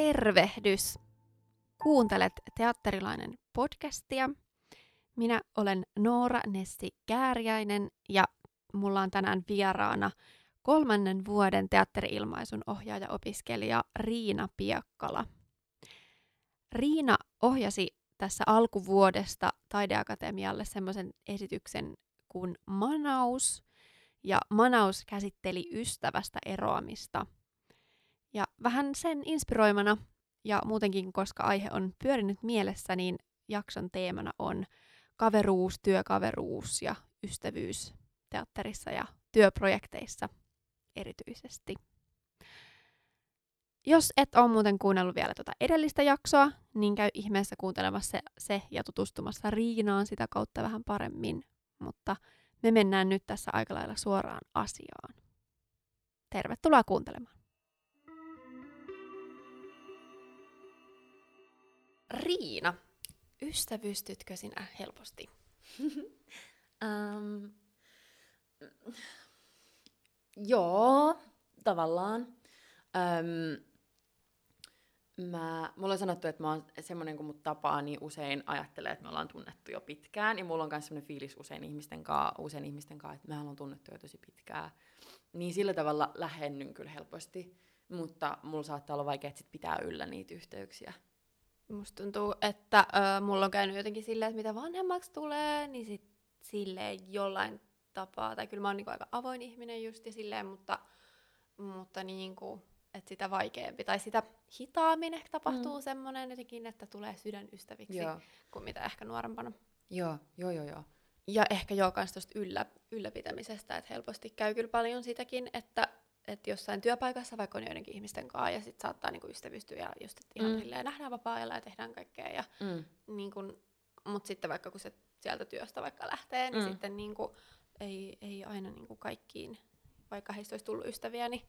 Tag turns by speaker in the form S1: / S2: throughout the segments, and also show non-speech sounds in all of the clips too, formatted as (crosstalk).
S1: Tervehdys! Kuuntelet Teatterilainen podcastia. Minä olen Noora Nessi Kääriäinen ja mulla on tänään vieraana kolmannen vuoden teatteriilmaisun ohjaaja-opiskelija Riina Piakkala. Riina ohjasi tässä alkuvuodesta Taideakatemialle semmoisen esityksen kuin Manaus, ja Manaus käsitteli ystävästä eroamista. Ja vähän sen inspiroimana, ja muutenkin koska aihe on pyörinyt mielessä, niin jakson teemana on kaveruus, työkaveruus ja ystävyys teatterissa ja työprojekteissa erityisesti. Jos et ole muuten kuunnellut vielä tuota edellistä jaksoa, niin käy ihmeessä kuuntelemassa se, ja tutustumassa Riinaan sitä kautta vähän paremmin. Mutta me mennään nyt tässä aika lailla suoraan asiaan. Tervetuloa kuuntelemaan. Riina, ystävystytkö sinä helposti? (laughs)
S2: um, joo, tavallaan. Um, mä, mulla on sanottu, että mä oon semmoinen, kun mut tapaa, niin usein ajattelee, että me ollaan tunnettu jo pitkään. Ja mulla on myös semmoinen fiilis usein ihmisten kanssa, usein ihmisten kanssa, että me ollaan tunnettu jo tosi pitkään. Niin sillä tavalla lähennyn kyllä helposti, mutta mulla saattaa olla vaikea sit pitää yllä niitä yhteyksiä.
S1: Musta tuntuu, että ö, mulla on käynyt jotenkin silleen, että mitä vanhemmaksi tulee, niin sit silleen jollain tapaa, tai kyllä mä oon niinku aika avoin ihminen just ja silleen, mutta, mutta niinku, että sitä vaikeampi, tai sitä hitaammin ehkä tapahtuu mm. semmoinen jotenkin, että tulee sydänystäviksi, joo. kuin mitä ehkä nuorempana.
S2: Joo, joo, joo, joo.
S1: Ja ehkä joo kans tosta yllä, ylläpitämisestä, että helposti käy kyllä paljon sitäkin, että että jossain työpaikassa vaikka on joidenkin ihmisten kanssa ja sitten saattaa niinku ystävystyä ja just, että ihan mm. silleen nähdään vapaa-ajalla ja tehdään kaikkea. Ja, mm. niinku, mutta sitten vaikka kun se sieltä työstä vaikka lähtee, niin mm. sitten niinku, ei, ei aina niinku kaikkiin, vaikka heistä olisi tullut ystäviä, niin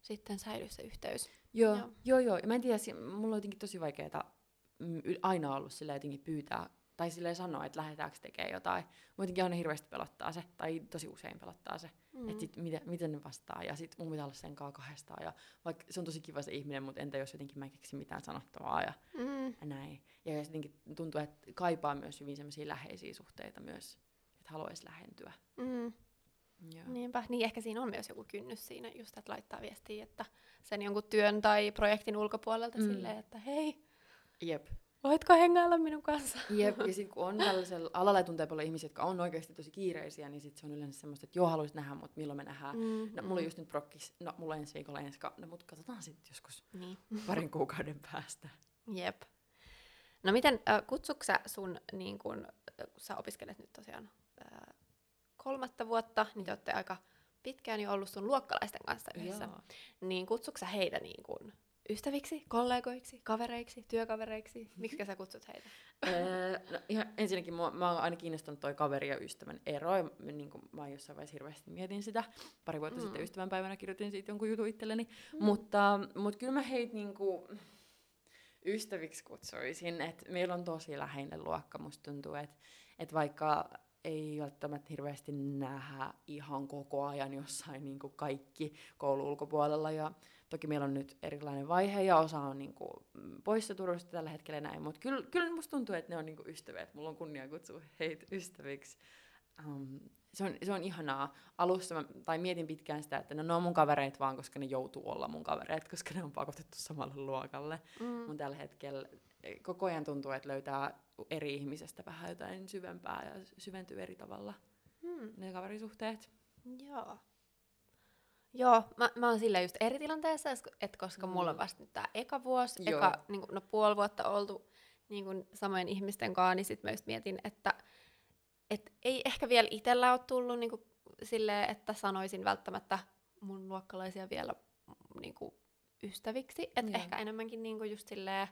S1: sitten säilyy se yhteys.
S2: Joo, joo, joo. joo. Ja mä en tiedä, mulla on jotenkin tosi vaikeaa mm, aina ollut sillä jotenkin pyytää tai silleen sanoa, että lähdetäänkö tekemään jotain. Muutenkin aina hirveästi pelottaa se, tai tosi usein pelottaa se, mm. että sit miten, miten ne vastaa, ja sitten mun pitää olla sen kanssa kahdestaan, ja vaikka se on tosi kiva se ihminen, mutta entä jos jotenkin mä en keksi mitään sanottavaa, ja, mm. ja näin. Ja jotenkin tuntuu, että kaipaa myös hyvin semmoisia läheisiä suhteita myös, että haluaisi lähentyä. Mm.
S1: Joo. Niinpä, niin ehkä siinä on myös joku kynnys siinä, just että laittaa viestiä, että sen jonkun työn tai projektin ulkopuolelta mm. silleen, että hei,
S2: Jep
S1: voitko hengailla minun kanssa?
S2: Jep, ja sitten kun on tällaisella alalla ja tuntee paljon ihmisiä, jotka on oikeasti tosi kiireisiä, niin sit se on yleensä semmoista, että joo, haluaisit nähdä, mutta milloin me nähdään. Mm, no, mulla on just nyt prokkis, no mulla on ensi viikolla ensi no mutta katsotaan sitten joskus niin. parin kuukauden päästä.
S1: Jep. No miten, äh, sä sun, niin kun, äh, kun sä opiskelet nyt tosiaan äh, kolmatta vuotta, niin te olette aika pitkään jo ollut sun luokkalaisten kanssa yhdessä. Joo. Niin sä heitä niin kun, ystäviksi, kollegoiksi, kavereiksi, työkavereiksi? Miksi sä kutsut heitä?
S2: öö, no, ihan ensinnäkin mä, mä oon aina kiinnostunut toi kaveri ja ystävän ero. Ja, niin kuin, mä jossain vaiheessa hirveästi mietin sitä. Pari vuotta mm. sitten ystävänpäivänä kirjoitin siitä jonkun jutun itselleni. Mm. Mutta, mutta kyllä mä heitä niin kuin, ystäviksi kutsuisin. Et meillä on tosi läheinen luokka. Musta tuntuu, että et vaikka ei välttämättä hirveästi nähdä ihan koko ajan jossain niin kuin kaikki koulu ulkopuolella. Ja Toki meillä on nyt erilainen vaihe ja osa on niinku poissa Turusta tällä hetkellä näin, mutta kyllä, kyllä musta tuntuu, että ne on niinku ystäviä, että mulla on kunnia kutsua heitä ystäviksi. Um, se, on, se on ihanaa. Alussa mä, tai mietin pitkään sitä, että no, ne on mun kavereita vaan, koska ne joutuu olla mun kavereita, koska ne on pakotettu samalle luokalle. Mm. Mutta tällä hetkellä e, koko ajan tuntuu, että löytää eri ihmisestä vähän jotain syvempää ja syventyy eri tavalla mm. ne kaverisuhteet.
S1: Joo. Joo, mä, mä oon sillä just eri tilanteessa, että koska mm. mulla on vasta nyt tää eka vuosi, Joo. eka niin kun, no, puoli vuotta oltu niin kun, samojen ihmisten kanssa, niin sit mä just mietin, että et ei ehkä vielä itsellä ole tullut niin kun, silleen, että sanoisin välttämättä mun luokkalaisia vielä niin kun, ystäviksi. Että ehkä enemmänkin niin kun, just silleen,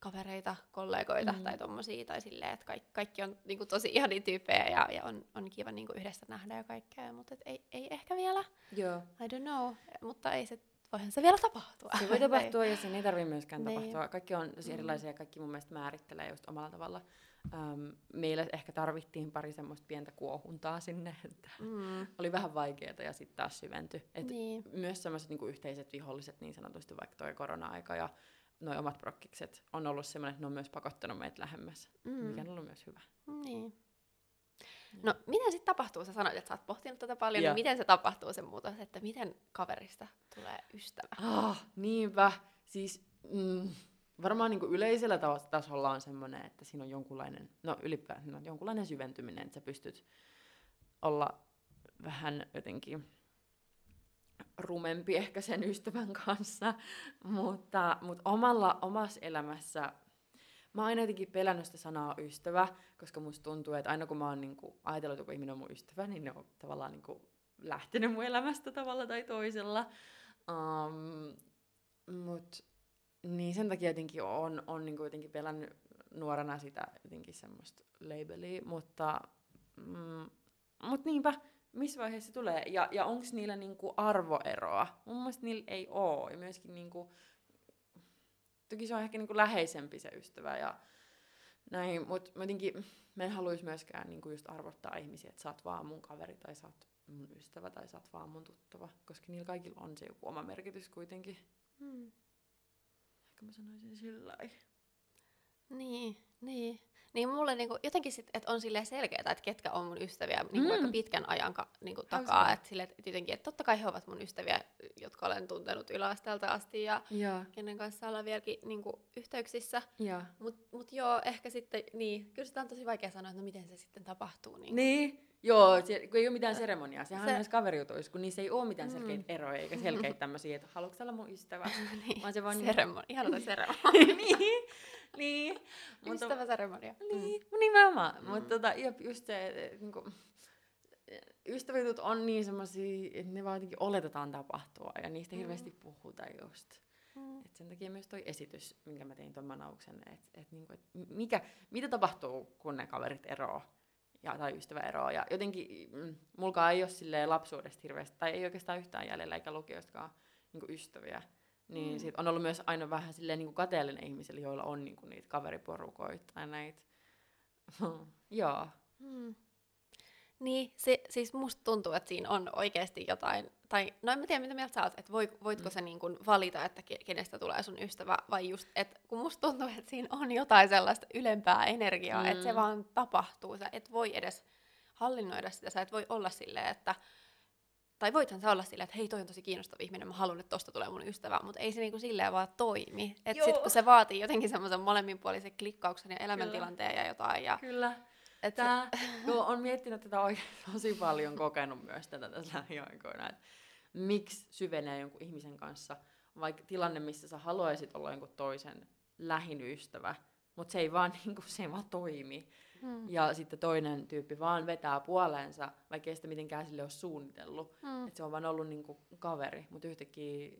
S1: kavereita, kollegoita mm. tai tommosia, tai silleen, että kaikki, kaikki on niinku tosi ihania tyyppejä ja, ja on, on kiva niinku yhdessä nähdä ja kaikkea, mutta et ei, ei ehkä vielä.
S2: Joo.
S1: I don't know, mutta ei se, voihan se vielä tapahtua.
S2: Se voi tapahtua (laughs) ja sen ei tarvitse myöskään niin. tapahtua. Kaikki on tosi mm. erilaisia ja kaikki mun mielestä määrittelee just omalla tavalla äm, meillä ehkä tarvittiin pari semmoista pientä kuohuntaa sinne, että
S1: Mm.
S2: oli vähän vaikeaa ja sitten taas syventyi. Et
S1: Niin.
S2: Myös semmoiset niinku yhteiset viholliset niin sanotusti, vaikka toi korona-aika ja noi omat prokkikset on ollut semmoinen, että ne on myös pakottanut meitä lähemmäs, mm. mikä on ollut myös hyvä.
S1: Niin. No, miten sitten tapahtuu? Sä sanoit, että sä oot pohtinut tätä paljon,
S2: Joo.
S1: niin miten se tapahtuu se muutos, että miten kaverista tulee ystävä?
S2: Ah, niinpä. Siis mm, varmaan niin yleisellä tasolla on semmoinen, että siinä on jonkunlainen, no ylipäätään jonkunlainen syventyminen, että sä pystyt olla vähän jotenkin rumempi ehkä sen ystävän kanssa, mutta, mutta omalla, omassa elämässä mä oon aina jotenkin pelännyt sitä sanaa ystävä, koska musta tuntuu, että aina kun mä oon niinku ajatellut, että ihminen on mun ystävä, niin ne on tavallaan niinku lähtenyt mun elämästä tavalla tai toisella. Um, mut, niin sen takia jotenkin on, on niinku jotenkin pelännyt nuorena sitä jotenkin semmoista labelia, mutta mm, mut niinpä, missä vaiheessa se tulee? Ja, ja onko niillä niinku arvoeroa? Mun mielestä niillä ei oo. Ja myöskin niinku, toki se on ehkä niinku läheisempi se ystävä ja näin, mutta jotenkin, mä en haluaisi myöskään niinku just arvottaa ihmisiä, että sä oot vaan mun kaveri tai sä oot mun ystävä tai sä oot vaan mun tuttava, koska niillä kaikilla on se joku oma merkitys kuitenkin.
S1: Mm.
S2: Ehkä mä sanoisin sillä.
S1: Niin, niin. Niin mulle niinku, jotenkin sit, että on silleen selkeää, että ketkä on mun ystäviä niinku
S2: Mm.
S1: vaikka pitkän ajan ka, niinku takaa. Että silleen, et jotenkin, että totta kai he ovat mun ystäviä, jotka olen tuntenut yläasteelta asti ja
S2: Joo,
S1: kenen kanssa ollaan vieläkin niinku, yhteyksissä.
S2: joo.
S1: Mut, mut joo, ehkä sitten, niin, kyllä sitä on tosi vaikea sanoa, että no miten se sitten tapahtuu. Niin.
S2: Niin, joo, se, kun ei ole mitään seremoniaa. Sehän
S1: Se-
S2: on näissä kaverijutuissa, kun niissä ei ole mitään
S1: Mm.
S2: selkeitä eroja, eikä selkeitä (laughs) tämmöisiä, että haluatko olla mun ystävä? (laughs)
S1: niin.
S2: Vaan se vaan niin-
S1: Seremoni, (laughs) seremonia.
S2: niin, niin.
S1: Ystäväseremonia.
S2: niin, mm. nimenomaan.
S1: Mm.
S2: Mm. Mutta tota, jep, just se, että niinku, ystäväjutut on niin semmoisia, että ne vaan jotenkin oletetaan tapahtua ja niistä
S1: Mm.
S2: hirveästi puhutaan just.
S1: Mm.
S2: Et sen takia myös toi esitys, minkä mä tein ton manauksen, että et niinku, et mikä, mitä tapahtuu, kun ne kaverit eroo ja, tai ystävä eroo. Ja jotenkin mm, mulkaan ei ole lapsuudesta hirveästi, tai ei oikeastaan yhtään jäljellä, eikä lukioistakaan niinku ystäviä. Niin
S1: Mm.
S2: siitä on ollut myös aina vähän silleen niinku kateellinen ihmisille, joilla on niinku niitä kaveriporukoita tai näitä. (laughs) Joo.
S1: Mm. Niin, se, siis musta tuntuu, että siinä on oikeasti jotain, tai no en mä tiedä, mitä mieltä sä oot, että voi, voitko mm. sä niin kun valita, että ke, kenestä tulee sun ystävä, vai just, että kun musta tuntuu, että siinä on jotain sellaista ylempää energiaa, mm. että se
S2: Mm.
S1: vaan tapahtuu, sä et voi edes hallinnoida sitä, sä et voi olla silleen, että tai voithan sä olla silleen, että hei, toi on tosi kiinnostava ihminen, mä haluan, että tosta tulee mun ystävä, mutta ei se niinku silleen vaan toimi. Että sit kun se vaatii jotenkin semmoisen molemminpuolisen klikkauksen ja elämäntilanteen ja jotain, ja
S2: Kyllä.
S1: et se,
S2: Tää, joo, on miettinyt tätä oikein (laughs) tosi paljon, kokenut myös tätä tässä lähiaikoina, että miksi syvenee jonkun ihmisen kanssa, vaikka tilanne, missä sä haluaisit olla jonkun toisen lähin ystävä, mutta se ei vaan, (laughs) niinku, se ei vaan toimi.
S1: Mm.
S2: Ja sitten toinen tyyppi vaan vetää puoleensa, vaikka ei sitä mitenkään sille ole suunnitellut.
S1: Mm.
S2: Että se on vaan ollut niinku kaveri, mutta yhtäkkiä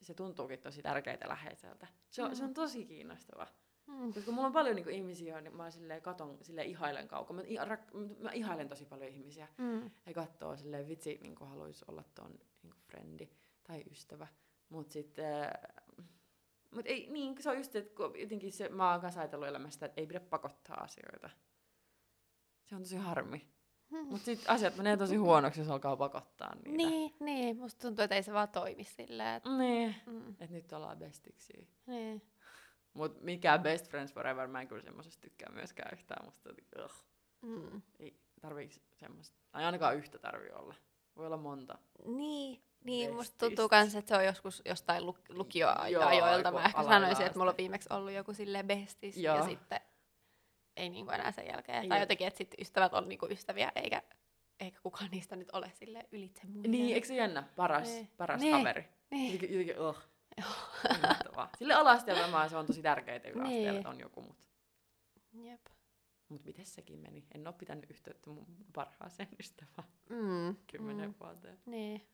S2: se tuntuukin tosi tärkeitä ja läheiseltä. Se on,
S1: Mm.
S2: se on tosi kiinnostava.
S1: Mm.
S2: Koska mulla on paljon niinku ihmisiä, niin mä silleen katon, silleen ihailen kaukaa. Mä, rak- mä ihailen tosi paljon ihmisiä.
S1: Mm.
S2: Ja katsoo silleen, vitsi, niinku haluaisi olla ton niinku frendi tai ystävä. Mut sitten, äh, mut ei, niin se on just, että jotenkin se, mä oon kanssa ajatellut elämästä, että ei pidä pakottaa asioita. Se on tosi harmi.
S1: Mm.
S2: Mut sit asiat menee tosi huonoksi, jos alkaa pakottaa niitä.
S1: Niin, niin, musta tuntuu, että ei se vaan toimi silleen. Et,
S2: Niin.
S1: mm.
S2: Et nyt ollaan bestiksi.
S1: niin.
S2: Mut mikään best friends forever, mä en kyllä semmosesta tykkää myöskään yhtään. Musta ugh.
S1: Mm.
S2: ei tarviiks semmoista, tai ainakaan yhtä tarvii olla. Voi olla monta.
S1: Niin, niin musta tuntuu kans, että se on joskus jostain luk-
S2: Joo,
S1: lukioajoilta. Mä ehkä sanoisin, että mulla on viimeksi ollut joku silleen bestis ja
S2: Joo.
S1: sitten ei niinku enää sen jälkeen. Tai jotenkin, että sitten ystävät on niinku ystäviä, eikä, eikä kukaan niistä nyt ole sille ylitse muiden.
S2: Niin, eikö se jännä? Paras,
S1: Niin.
S2: paras
S1: Niin.
S2: kaveri.
S1: Niin.
S2: Jotenkin, jotenkin. (laughs) Innoittavaa. Sille ala-asteella mä se on tosi tärkeää yläasteella, että on joku, mut,
S1: Jep.
S2: mut miten sekin meni? En oo pitänyt yhteyttä mun parhaaseen (laughs) ystävään
S1: Mm.
S2: kymmenen
S1: Mm.
S2: vuoteen.
S1: Niin.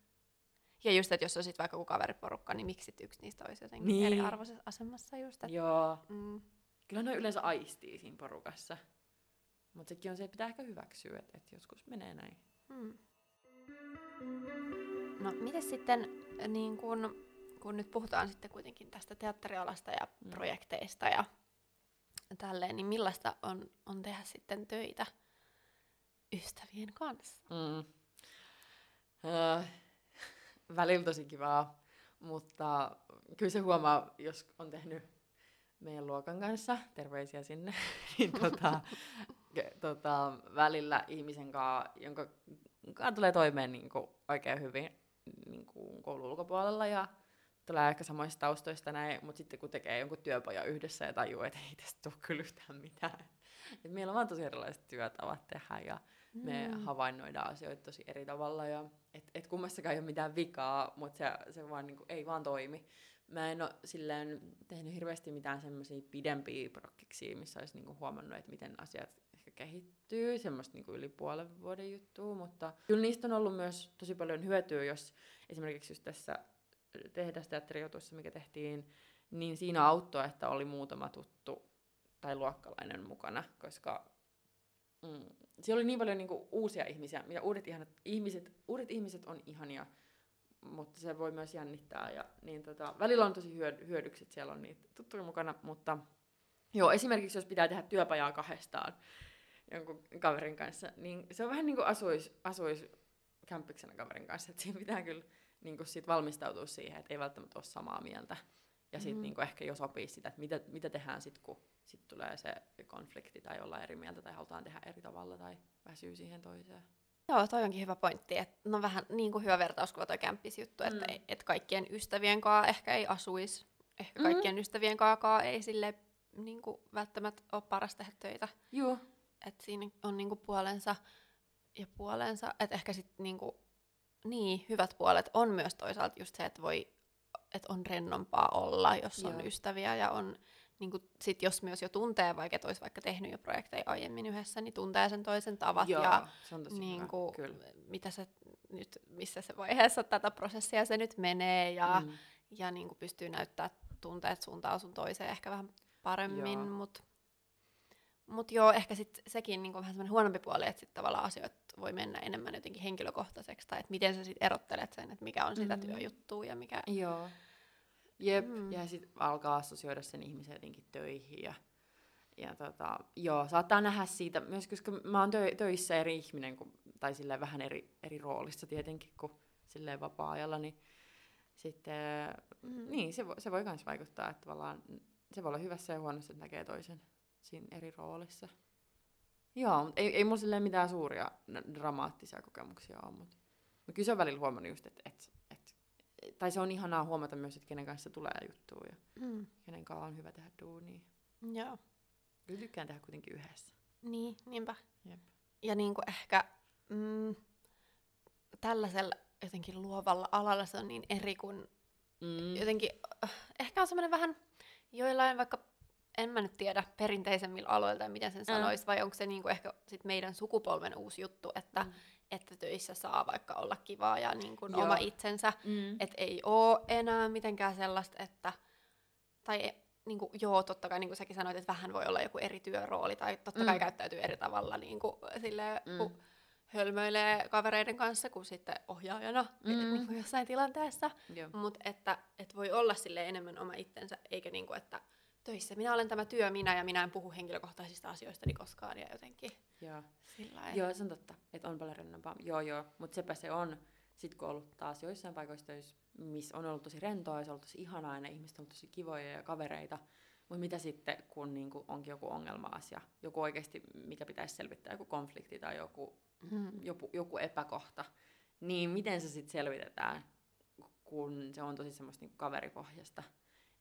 S1: Ja just, että jos on sit vaikka joku kaveriporukka, niin miksi sit yksi niistä olisi jotenkin niin. eriarvoisessa asemassa just. Että,
S2: Joo.
S1: mm.
S2: Kyllä ne yleensä aistii siinä porukassa. Mutta sekin on se, että pitää ehkä hyväksyä, että, että joskus menee näin.
S1: Mm. No, miten sitten, äh, niin kun, kun nyt puhutaan sitten kuitenkin tästä teatterialasta ja
S2: Mm.
S1: projekteista ja tälleen, niin millaista on, on tehdä sitten töitä ystävien kanssa?
S2: Mm. Öö, (laughs) välillä tosi kivaa, mutta kyllä se huomaa, jos on tehnyt meidän luokan kanssa, terveisiä sinne, (laughs) niin tota, tota, välillä ihmisen kanssa, jonka kanssa tulee toimeen niin kuin, oikein hyvin niin kuin, koulun ulkopuolella ja tulee ehkä samoista taustoista näin, mutta sitten kun tekee jonkun työpajan yhdessä ja tajuu, että ei tästä tule kyllä yhtään mitään. Et meillä on vaan tosi erilaiset työtavat tehdä ja mm. me havainnoidaan asioita tosi eri tavalla. Ja, et, et kummassakaan ei ole mitään vikaa, mutta se, se vaan niinku, ei vaan toimi. Mä en ole silleen tehnyt hirveästi mitään semmoisia pidempiä prokkiksia, missä olisi niinku huomannut, että miten asiat ehkä kehittyy, semmoista niinku yli puolen vuoden juttua, mutta kyllä niistä on ollut myös tosi paljon hyötyä, jos esimerkiksi just tässä tehdasteatterijutussa, mikä tehtiin, niin siinä auttoi, että oli muutama tuttu tai luokkalainen mukana, koska mm, siellä oli niin paljon niinku uusia ihmisiä, mitä uudet, ihanat, ihmiset, uudet ihmiset on ihania, mutta se voi myös jännittää. Ja, niin tota, välillä on tosi hyöd- hyödyksi, että siellä on niitä tuttuja mukana, mutta joo, esimerkiksi jos pitää tehdä työpajaa kahdestaan jonkun kaverin kanssa, niin se on vähän niin kuin asuis, asuis kämppiksenä kaverin kanssa, että siinä pitää kyllä niin kuin sit valmistautua siihen, että ei välttämättä ole samaa mieltä. Ja sitten mm. niin ehkä jo sopii sitä, että mitä, mitä tehdään sitten, kun sit tulee se konflikti tai ollaan eri mieltä tai halutaan tehdä eri tavalla tai väsyy siihen toiseen.
S1: Joo, toi onkin hyvä pointti. että no vähän niin kuin hyvä vertauskuva toi kämppisjuttu, mm. että et kaikkien ystävien kanssa ehkä ei asuisi. Ehkä mm. kaikkien ystävien kanssa ei sille niin kuin välttämättä ole paras tehdä töitä.
S2: Joo.
S1: Että siinä on niin kuin puolensa ja puolensa. Että ehkä sitten niin kuin niin, hyvät puolet on myös toisaalta just se, että voi, että on rennompaa olla, jos Joo. on ystäviä ja on, niin kuin, sit jos myös jo tuntee, vaikka et olisi vaikka tehnyt jo projekteja aiemmin yhdessä, niin tuntee sen toisen tavat
S2: Joo,
S1: ja
S2: se on tosi
S1: niin
S2: kuin,
S1: mitä se nyt, missä se vaiheessa tätä prosessia se nyt menee ja, mm. ja niin kuin pystyy näyttää tunteet suuntaan sun toiseen ehkä vähän paremmin, mutta mut joo, ehkä sit sekin niin vähän semmoinen huonompi puoli, että sit tavallaan asioita voi mennä enemmän jotenkin henkilökohtaiseksi, tai että miten sä sitten erottelet sen, että mikä on sitä mm. työjuttua ja mikä...
S2: Joo. Jep, mm. ja sitten alkaa assosioida sen ihmisen jotenkin töihin ja, ja tota, joo, saattaa nähdä siitä myös, koska mä oon tö- töissä eri ihminen, kun, tai silleen vähän eri, eri roolissa tietenkin kuin silleen vapaa-ajalla, niin sitten, mm. niin se, vo, se voi myös vaikuttaa, että tavallaan se voi olla hyvässä ja huonossa, että näkee toisen siinä eri roolissa. Joo, mutta ei, ei mulla silleen mitään suuria dramaattisia kokemuksia ole, mutta kyllä se on välillä huomannut just, että et, et, tai se on ihanaa huomata myös, että kenen kanssa tulee juttua ja mm. kenen kanssa on hyvä tehdä duunia.
S1: Joo.
S2: Kyllä tykkään tehdä kuitenkin yhdessä.
S1: Niin, niinpä.
S2: Jep.
S1: Ja niin kuin ehkä mm, tällaisella jotenkin luovalla alalla se on niin eri kuin mm. jotenkin, äh, ehkä on semmoinen vähän joillain vaikka en mä nyt tiedä perinteisemmillä aloilla, miten sen sanoisi, mm. vai onko se niinku ehkä sit meidän sukupolven uusi juttu, että, mm. Että töissä saa vaikka olla kivaa ja niinku oma itsensä, mm. että ei ole enää mitenkään sellaista, että, tai niinku, joo, totta kai niin kuin säkin sanoit, että vähän voi olla joku eri työrooli, tai totta mm. kai käyttäytyy eri tavalla niin kuin, silleen, mm. kun hölmöilee kavereiden kanssa kuin sitten ohjaajana mm. niin kuin jossain tilanteessa, mutta että et voi olla sille enemmän oma itsensä, eikä niin kuin, että töissä. Minä olen tämä työ minä ja minä en puhu henkilökohtaisista asioista koskaan ja jotenkin
S2: joo. sillä Joo, se on totta, että on paljon rennompaa. Joo, joo, mutta sepä se on. Sitten kun on ollut taas joissain paikoissa töissä, missä on ollut tosi rentoa ja se on ollut tosi ihanaa ja ne ihmiset on ollut tosi kivoja ja kavereita, mutta mitä sitten, kun niinku onkin joku ongelma-asia, joku oikeasti, mikä pitäisi selvittää, joku konflikti tai joku, hmm. joku, joku epäkohta, niin miten se sitten selvitetään, kun se on tosi semmoista niinku kaveripohjasta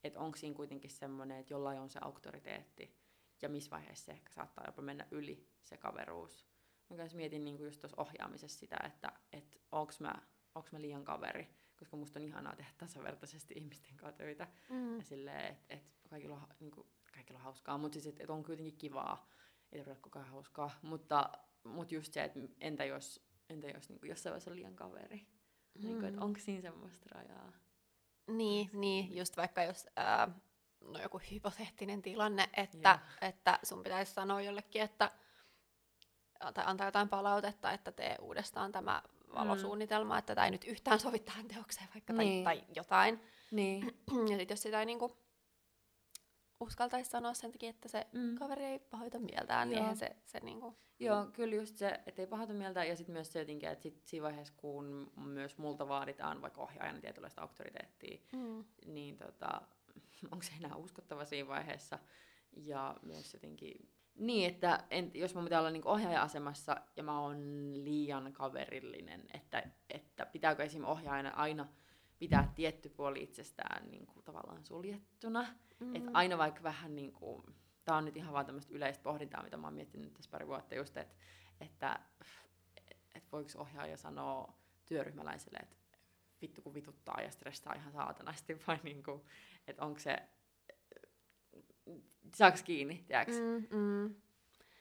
S2: että onko siinä kuitenkin semmoinen, että jollain on se auktoriteetti ja missä vaiheessa se ehkä saattaa jopa mennä yli se kaveruus. Mä myös mietin niin just tuossa ohjaamisessa sitä, että et onko mä, onks mä liian kaveri, koska musta on ihanaa tehdä tasavertaisesti (laughs) ihmisten kanssa töitä. Mm. Ja silleen, että et kaikilla, on, niin kuin, kaikilla on hauskaa, mutta siis, että et on kuitenkin kivaa. Ei tarvitse koko ajan hauskaa. Mutta, mutta just se, että entä jos, entä jos niin kuin jossain vaiheessa on liian kaveri. Mm. Niin kuin, että onko siinä semmoista rajaa?
S1: Niin, niin just vaikka jos ää, no joku hypoteettinen tilanne, että, yeah. että sun pitäisi sanoa jollekin, että tai antaa jotain palautetta, että tee uudestaan tämä valosuunnitelma, mm. että tämä ei nyt yhtään sovi tähän teokseen vaikka, niin. tai, tai jotain.
S2: Niin.
S1: ja sitten jos sitä ei niinku uskaltaisi sanoa sen takia, että se mm. kaveri ei pahoita mieltään, niin
S2: Joo.
S1: eihän se, se niinku...
S2: Joo, kyllä just se, että ei pahata mieltä, ja sitten myös se jotenkin, että sit siinä vaiheessa, kun myös multa vaaditaan vaikka ohjaajana tietynlaista auktoriteettia,
S1: Mm.
S2: niin tota, (laughs) onko se enää uskottava siinä vaiheessa. Ja myös jotenkin niin, että en, jos mä pitää olla niin ohjaaja-asemassa ja mä oon liian kaverillinen, että, että pitääkö esim. ohjaajana aina pitää tietty puoli itsestään niin kuin tavallaan suljettuna.
S1: Mm.
S2: Että aina vaikka vähän niin kuin, tää on nyt ihan vaan tämmöistä yleistä pohdintaa, mitä mä oon miettinyt tässä pari vuotta just, että, että, että voiko ohjaaja sanoa työryhmäläiselle, että vittu kun vituttaa ja stressaa ihan saatanasti, (laughs) vai niin kuin, että onko se, saaks kiinni, tiedäks? Mm.
S1: Mm.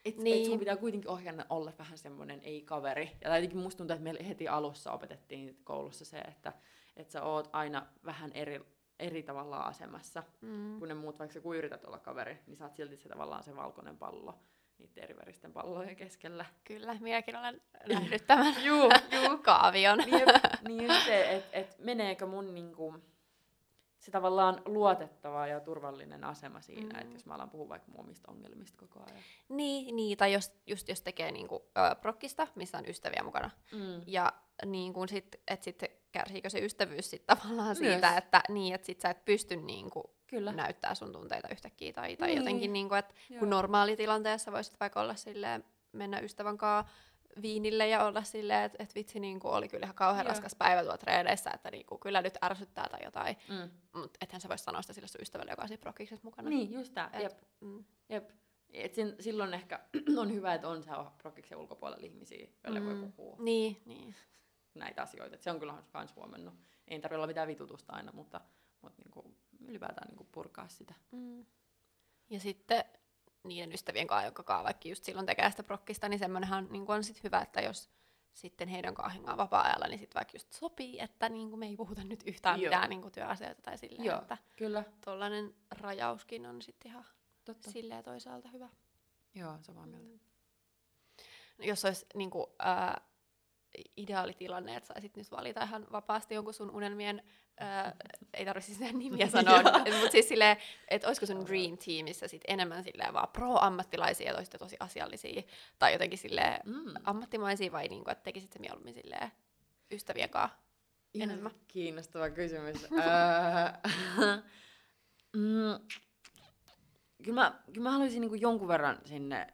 S2: Et, niin. Et sun pitää kuitenkin ohjaajana olla vähän semmoinen ei-kaveri. Ja jotenkin musta tuntuu, että meille heti alussa opetettiin koulussa se, että, että sä oot aina vähän eri, eri tavalla asemassa.
S1: Mm.
S2: Kun ne muut, vaikka sä kuin yrität olla kaveri, niin sä oot silti se tavallaan se valkoinen pallo niiden eriväristen pallojen keskellä.
S1: Kyllä, minäkin olen (laughs) nähnyt tämän
S2: Juu, juu. (laughs)
S1: kaavion.
S2: Niin, niin se, että et meneekö mun niinku, se tavallaan luotettava ja turvallinen asema siinä, mm. että jos mä alan puhua vaikka mun omista ongelmista koko ajan.
S1: Niin, niin, tai jos, just jos tekee niinku, ö, prokkista, missä on ystäviä mukana.
S2: Mm.
S1: Ja niin kun sit, et sit kärsiikö se ystävyys sit tavallaan siitä,
S2: Myös.
S1: että, niin, että sit sä et pysty niinku
S2: Kyllä.
S1: näyttää sun tunteita yhtäkkiä. Tai, tai
S2: Niin.
S1: jotenkin, niinku, että kun normaalitilanteessa voisit vaikka olla silleen, mennä ystävän kanssa viinille ja olla silleen, että et vitsi niinku, oli kyllä ihan kauhean
S2: Joo.
S1: raskas päivä tuolla treeneissä, että niinku, kyllä nyt ärsyttää tai jotain.
S2: Mm.
S1: Mutta ethän sä voi sanoa sitä sille sun ystävälle, joka on siinä prokkiksessa mukana.
S2: Niin, just tää.
S1: Et-
S2: Jep.
S1: Mm.
S2: Jep. Et sin, silloin ehkä (clears throat) on hyvä, että on se prokkiksen ulkopuolella ihmisiä, joille mm. voi puhua
S1: Niin, niin.
S2: Näitä asioita. Et se on kyllä myös huomannut. Ei tarvitse olla mitään vitutusta aina, mutta, mutta niinku, ylipäätään niinku purkaa sitä.
S1: Mm. Ja sitten niiden ystävien kanssa, jotka kaa vaikka just silloin tekee sitä prokkista, niin semmoinenhan niin on sit hyvä, että jos sitten heidän hengaa vapaa-ajalla, niin sitten vaikka just sopii, että niin me ei puhuta nyt yhtään
S2: Joo.
S1: mitään niin työasioita tai silleen,
S2: Joo.
S1: että
S2: Kyllä.
S1: tollainen rajauskin on sitten ihan
S2: Totta.
S1: silleen toisaalta hyvä.
S2: Joo, samaa mieltä.
S1: No, jos olisi niin kuin, ää, ideaalitilanne, että saisit nyt valita ihan vapaasti jonkun sun unelmien, ää, ei tarvitse siis nimiä (laughs) sanoa, mutta siis silleen, että olisiko sun dream teamissa sit enemmän silleen vaan pro-ammattilaisia ja tosi asiallisia, tai jotenkin silleen
S2: Mm.
S1: ammattimaisia, vai niin kuin, että tekisit se mieluummin silleen ystävien kanssa
S2: Ihan
S1: enemmän?
S2: kiinnostava kysymys. (laughs) (laughs) Mm, kyllä, mä, kyllä mä haluaisin niinku jonkun verran sinne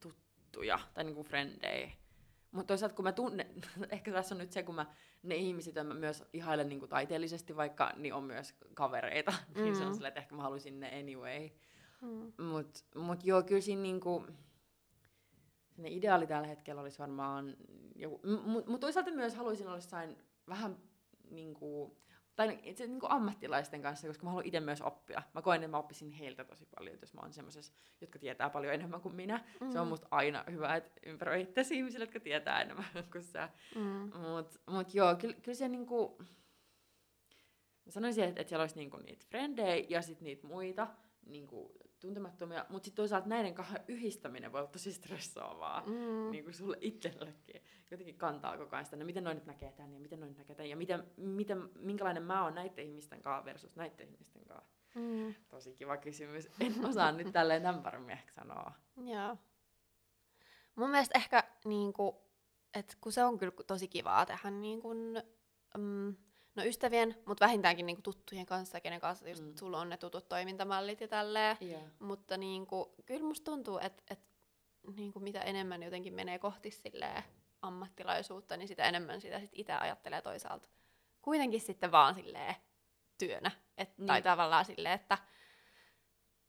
S2: tuttuja tai niinku frendejä. Mutta toisaalta kun mä tunnen, (laughs) ehkä tässä on nyt se, kun mä ne ihmiset, joita mä myös ihailen niinku taiteellisesti vaikka, niin on myös kavereita. Mm. (laughs) niin se on
S1: Mm.
S2: silleen, että ehkä mä haluaisin ne anyway.
S1: Mm.
S2: Mut, mut joo, kyllä siinä niinku, ne ideaali tällä hetkellä olisi varmaan joku, mutta mut toisaalta myös haluaisin olla jossain vähän niinku, tai itse niinku ammattilaisten kanssa, koska mä haluan itse myös oppia. Mä koen, että mä oppisin heiltä tosi paljon, jos mä oon semmoisessa, jotka tietää paljon enemmän kuin minä. Mm. Se on
S1: Mm.
S2: musta aina hyvä, että ympäröi itsesi ihmisille, jotka tietää enemmän (laughs) kuin sä.
S1: Mm.
S2: Mut, mut joo, kyllä, kyllä se niinku... Mä sanoisin, että, että siellä olisi niinku niitä frendejä ja sitten niitä muita niinku tuntemattomia, mutta sitten toisaalta näiden kahden yhdistäminen voi olla tosi stressaavaa.
S1: Mm.
S2: Niin kuin sulle itsellekin. Jotenkin kantaa koko ajan sitä, no miten noin nyt näkee tämän ja miten noin nyt näkee tämän ja miten, miten, minkälainen mä oon näiden ihmisten kanssa versus näiden ihmisten kanssa.
S1: Mm.
S2: Tosi kiva kysymys. En osaa nyt tälleen tämän paremmin ehkä sanoa.
S1: Joo. Mun mielestä ehkä, niinku, et kun se on kyllä tosi kivaa tehdä niinku, mm, no ystävien, mutta vähintäänkin niinku tuttujen kanssa, kenen kanssa just
S2: Mm.
S1: sulla on ne tutut toimintamallit ja tälleen.
S2: Yeah.
S1: Mutta niinku, kyllä musta tuntuu, että et, niinku, mitä enemmän jotenkin menee kohti silleen ammattilaisuutta, niin sitä enemmän sitä sit itse ajattelee toisaalta. Kuitenkin sitten vaan silleen työnä. Et, Tai
S2: Niin.
S1: tavallaan silleen, että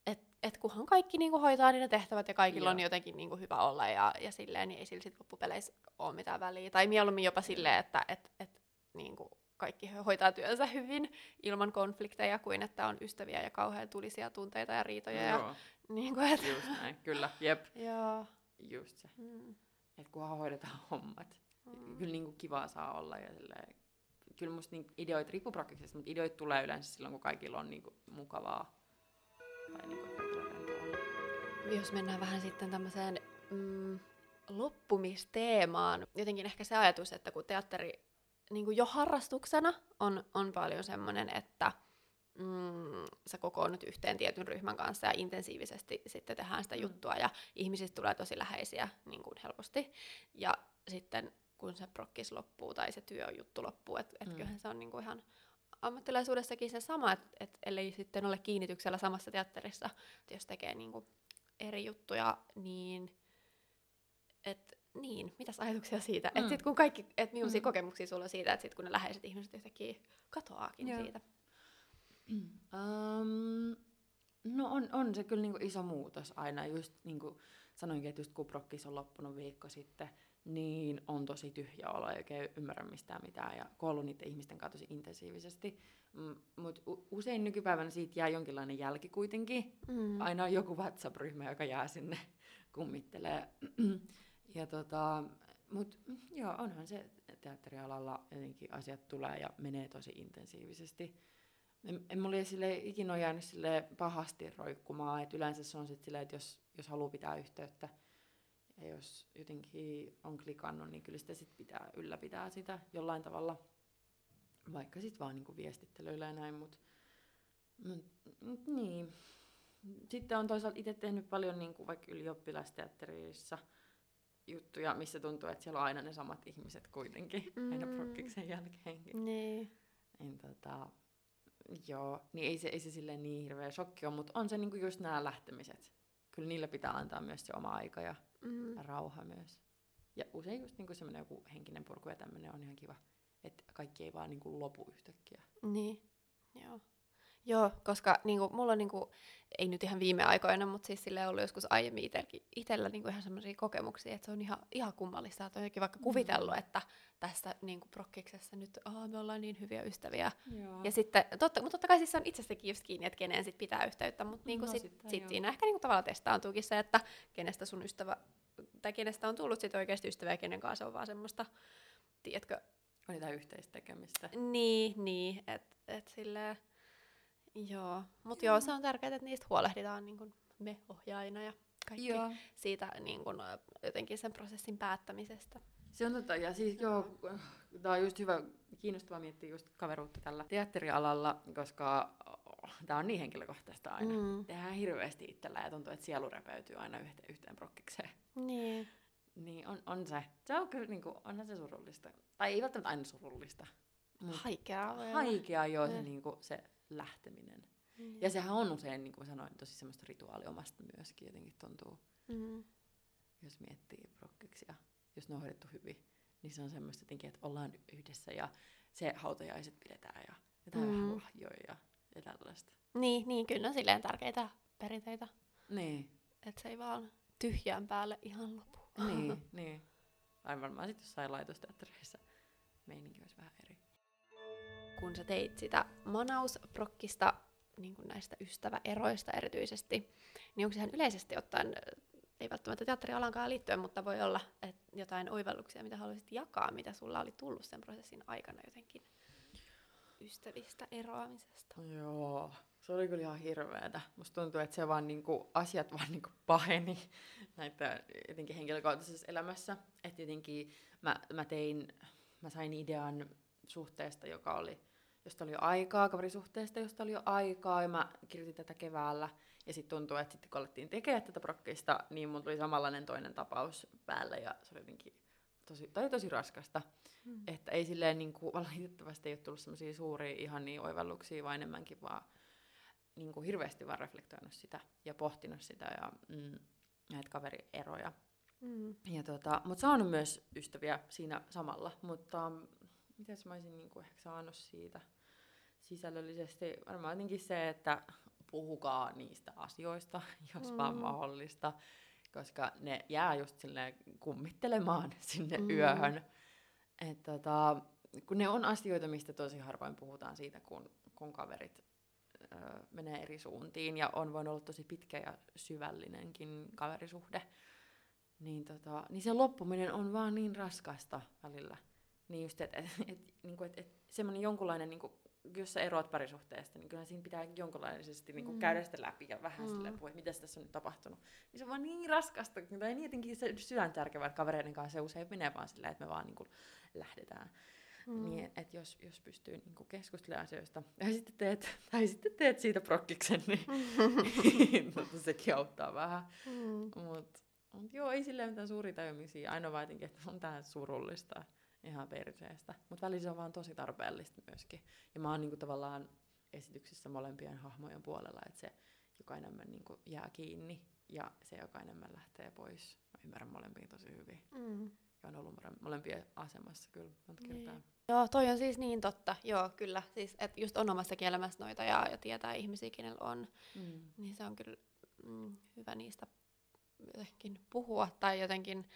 S1: et, et kunhan kaikki niinku hoitaa niiden tehtävät ja kaikilla
S2: Joo.
S1: on jotenkin niinku hyvä olla ja, ja silleen, niin ei sillä sit loppupeleissä ole mitään väliä. Tai mieluummin jopa silleen, että et, et, niinku kaikki hoitaa työnsä hyvin ilman konflikteja kuin että on ystäviä ja kauhean tulisia tunteita ja riitoja. Ja,
S2: Joo,
S1: niinku, et,
S2: just näin. Kyllä, jep. (laughs)
S1: joo.
S2: Just se.
S1: Mm,
S2: Että kunhan hoidetaan hommat.
S1: mm,
S2: Kyllä niinku kivaa saa olla ja silleen, kyllä musta niinku ideoita riippuu praktisesta, mutta ideoita tulee yleensä silloin, kun kaikilla on niinku mukavaa. Tai niinku kaikilla on.
S1: Jos mennään vähän sitten tämmöiseen mm, loppumisteemaan, jotenkin ehkä se ajatus, että kun teatteri niin kuin jo harrastuksena on, on paljon semmoinen, että mm, sä kokoonnut yhteen tietyn ryhmän kanssa ja intensiivisesti sitten tehdään sitä
S2: Mm.
S1: juttua ja ihmisistä tulee tosi läheisiä niin kuin helposti. Ja sitten kun se prokkis loppuu tai se työjuttu loppuu, että et
S2: Mm.
S1: kyllähän se on niin kuin ihan ammattilaisuudessakin se sama, että et ellei sitten ole kiinnityksellä samassa teatterissa, että jos tekee niin kuin eri juttuja, niin et, niin, mitäs ajatuksia siitä? Mm. Että sit kun kaikki, et millaisia
S2: Mm.
S1: kokemuksia sulla on siitä, että sit kun ne läheiset ihmiset yhtäkkiä katoaakin
S2: Joo.
S1: siitä?
S2: Um, no on, on se kyllä niinku iso muutos aina. Just niin kuin sanoinkin, että just kun prokkis on loppunut viikko sitten, niin on tosi tyhjä olo, eikä ymmärrä mistään mitään. Ja kun ollut niiden ihmisten kanssa tosi intensiivisesti. Mm, Mutta usein nykypäivänä siitä jää jonkinlainen jälki kuitenkin.
S1: Mm.
S2: Aina on joku WhatsApp-ryhmä, joka jää sinne kummittelee. Ja tota, mut joo, onhan se teatterialalla jotenkin asiat tulee ja menee tosi intensiivisesti. En, en mulla sille ikinä ole jäänyt sille pahasti roikkumaan, että yleensä se on sitten että jos, jos haluaa pitää yhteyttä ja jos jotenkin on klikannut, niin kyllä sitä sit pitää ylläpitää sitä jollain tavalla, vaikka sitten vaan niinku viestittelyillä ja näin, mutta mut, mut niin. Sitten on toisaalta itse tehnyt paljon niinku vaikka ylioppilasteatterissa juttuja, missä tuntuu, että siellä on aina ne samat ihmiset kuitenkin, (laughs) mm. aina prokkiksen jälkeenkin.
S1: Niin.
S2: Niin tota, joo, niin ei se, ei se silleen niin hirveä shokki ole, mutta on se niinku just nämä lähtemiset. Kyllä niillä pitää antaa myös se oma aika ja
S1: Mm.
S2: rauha myös. Ja usein just niinku semmoinen joku henkinen purku ja tämmöinen on ihan kiva, että kaikki ei vaan niinku lopu yhtäkkiä.
S1: Niin, joo. Joo, koska niinku, mulla on, niinku, ei nyt ihan viime aikoina, mutta siis sille ollut joskus aiemmin itelläkin, itellä niinku ihan semmoisia kokemuksia, että se on ihan, ihan kummallista, että on jokin vaikka
S2: Mm.
S1: kuvitellut, että tässä niinku, prokkiksessa nyt Aa, me ollaan niin hyviä ystäviä.
S2: Joo.
S1: Ja sitten, totta, mutta totta kai siis se on itsestäkin just kiinni, että keneen sit pitää yhteyttä, mutta niinku
S2: No,
S1: sit,
S2: sitten
S1: sit
S2: joo.
S1: siinä ehkä niinku tavallaan testaantuukin se, että kenestä sun ystävä, tai kenestä on tullut sit oikeasti ystävä ja kenen kanssa on vaan semmoista, tiedätkö,
S2: on jotain yhteistekemistä.
S1: niin, niin, että et silleen, joo. Mutta joo, se on tärkeää, että niistä huolehditaan niin kun me ohjaajina ja kaikki
S2: Joo.
S1: siitä niin kun, ö, jotenkin sen prosessin päättämisestä.
S2: Se on totta, ja siis joo, tämä on just hyvä, kiinnostavaa miettiä just kaveruutta tällä teatterialalla, koska tämä on niin henkilökohtaista aina. Mm. Tehdään hirveästi itsellä ja tuntuu, että sielu repeytyy aina yhteen, yhteen prokkikseen.
S1: Niin.
S2: Niin on, on se. Se on kyllä, niinku, onhan se surullista. Tai ei välttämättä aina surullista. Mut
S1: Haikeaa voi olla.
S2: haikea joo se,
S1: Mm.
S2: niinku, se lähteminen.
S1: Niin.
S2: Ja sehän on usein, niin kuin sanoin, tosi semmoista rituaaliomasta myöskin jotenkin tuntuu,
S1: Mm.
S2: jos miettii prokkiksia. Jos ne on hoidettu hyvin, niin se on semmoista jotenkin, että ollaan yhdessä ja se hautajaiset pidetään ja jotain
S1: Mm.
S2: vähän lahjoja ja, ja tällaista.
S1: Niin, niin, kyllä on silleen tärkeitä perinteitä,
S2: Niin,
S1: että se ei vaan tyhjään päälle ihan lopu.
S2: niin, niin. Tai varmaan sitten jossain laitosteattereissa meininki olisi vähän eri.
S1: Kun sä teit sitä manausprokkista, niin kuin näistä ystäväeroista erityisesti, niin onko ihan yleisesti ottaen, ei välttämättä teatterialankaan liittyen, mutta voi olla että jotain oivalluksia, mitä haluaisit jakaa, mitä sulla oli tullut sen prosessin aikana jotenkin ystävistä eroamisesta.
S2: Joo, se oli kyllä ihan hirveetä. Musta tuntuu, että se vaan niinku, asiat vaan niinku paheni näitä jotenkin henkilökohtaisessa elämässä. Että jotenkin mä, mä tein, mä sain idean suhteesta, joka oli, josta oli jo aikaa, kaverisuhteesta, josta oli jo aikaa, ja mä kirjoitin tätä keväällä. Ja sitten tuntuu, että sitten kun alettiin tekemään tätä prokkista, niin mun tuli samanlainen toinen tapaus päälle, ja se oli jotenkin tosi, tai tosi raskasta.
S1: Mm.
S2: Että ei silleen niin kuin, (laughs) valitettavasti ei ole tullut semmoisia suuria ihan niin oivalluksia, vaan enemmänkin vaan niin kuin hirveästi vaan reflektoinut sitä ja pohtinut sitä ja mm, näitä kaverieroja.
S1: Mm.
S2: Ja tota, mutta saanut myös ystäviä siinä samalla, mutta mitäs mä olisin niin kuin ehkä saanut siitä sisällöllisesti? Varmaan jotenkin se, että puhukaa niistä asioista, (laughs) jos mm. vaan mahdollista, koska ne jää just silleen kummittelemaan (laughs) sinne
S1: mm.
S2: yöhön. Et tota, kun ne on asioita, mistä tosi harvoin puhutaan siitä, kun, kun kaverit ö, menee eri suuntiin ja on voinut olla tosi pitkä ja syvällinenkin kaverisuhde, niin, tota, niin se loppuminen on vaan niin raskasta välillä. Niin just, että et, et, niinku, et, et, semmoinen jonkunlainen, niinku, jos sä eroat parisuhteesta, niin kyllä siinä pitää jonkunlaisesti niinku,
S1: Mm.
S2: käydä sitä läpi ja vähän Mm. silleen puhua, että mitä tässä on nyt tapahtunut. Niin se on vaan niin raskasta, tai niin jotenkin se sydäntärkevää, että kavereiden kanssa se usein menee vaan silleen, että me vaan niinku, lähdetään. Mm. Niin, että jos, jos pystyy niinku keskustelemaan asioista, ja sitten teet, (laughs) tai sitten teet siitä prokkiksen, niin, (laughs) (laughs) niin tota, sekin auttaa vähän. Mm. Mutta mut joo, ei silleen mitään suuria tajumisia. Ainoa vaan että on tähän surullista ihan perseestä. Mutta välillä se on vaan tosi tarpeellista myöskin. Ja mä oon niinku tavallaan esityksissä molempien hahmojen puolella, että se, joka enemmän niinku jää kiinni ja se, joka enemmän lähtee pois. Mä ymmärrän molempia tosi hyvin. Mm. Ja on ollut molempien asemassa kyllä monta niin. kertaa.
S1: Joo, toi on siis niin totta. Joo, kyllä. Siis, että just on omassa elämässä noita ja, ja tietää ihmisiä, kenellä on. Mm. Niin se on kyllä mm, hyvä niistä jotenkin puhua tai jotenkin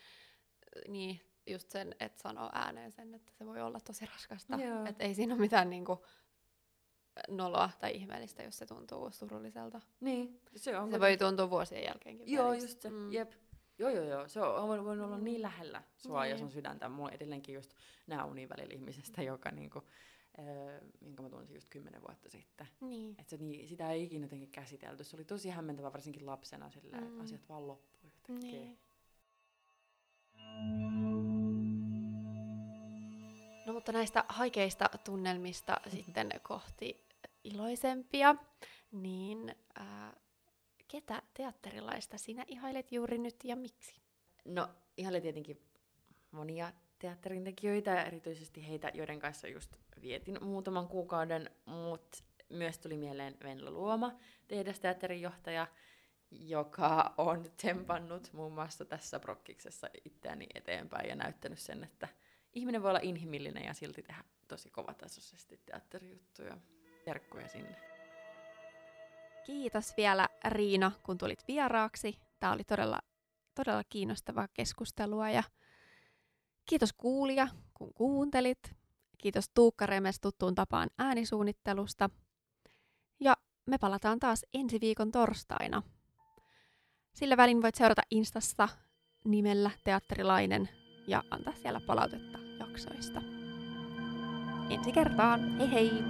S1: niin, just sen, että sanoo ääneen sen, että se voi olla tosi raskasta. Että ei siinä ole mitään niinku, noloa tai ihmeellistä, jos se tuntuu surulliselta.
S2: Niin,
S1: se on. Se voi tuntua vuosien jälkeenkin.
S2: Joo, välistä. just se. Mm. Jep. Joo, joo, joo. Se on voinut olla mm. niin lähellä sua niin. ja sun sydäntä. Mulla on edelleenkin just nämä unin välillä ihmisestä, joka niinku, äh, minkä mä tunsin just kymmenen vuotta sitten. Niin. Et se, niin, sitä ei ikinä jotenkin käsitelty. Se oli tosi hämmentävä varsinkin lapsena silleen, mm. että asiat vaan loppuu yhtäkkiä. Niin.
S1: No mutta näistä haikeista tunnelmista mm-hmm. sitten kohti iloisempia, niin äh, ketä teatterilaista sinä ihailet juuri nyt ja miksi?
S2: No ihailen tietenkin monia teatterintekijöitä, erityisesti heitä, joiden kanssa just vietin muutaman kuukauden, mutta myös tuli mieleen Venla Luoma, tehdasteatterin joka on tempannut muun muassa tässä prokkiksessa itseäni eteenpäin ja näyttänyt sen, että ihminen voi olla inhimillinen ja silti tehdä tosi kovatasoisesti teatterijuttuja. Terkkuja sinne.
S1: Kiitos vielä Riina, kun tulit vieraaksi. Tämä oli todella, todella kiinnostavaa keskustelua ja kiitos kuulija, kun kuuntelit. Kiitos Tuukka Remes tuttuun tapaan äänisuunnittelusta. Ja me palataan taas ensi viikon torstaina. Sillä välin voit seurata Instassa nimellä Teatterilainen ja antaa siellä palautetta jaksoista. Ensi kertaan, hei hei!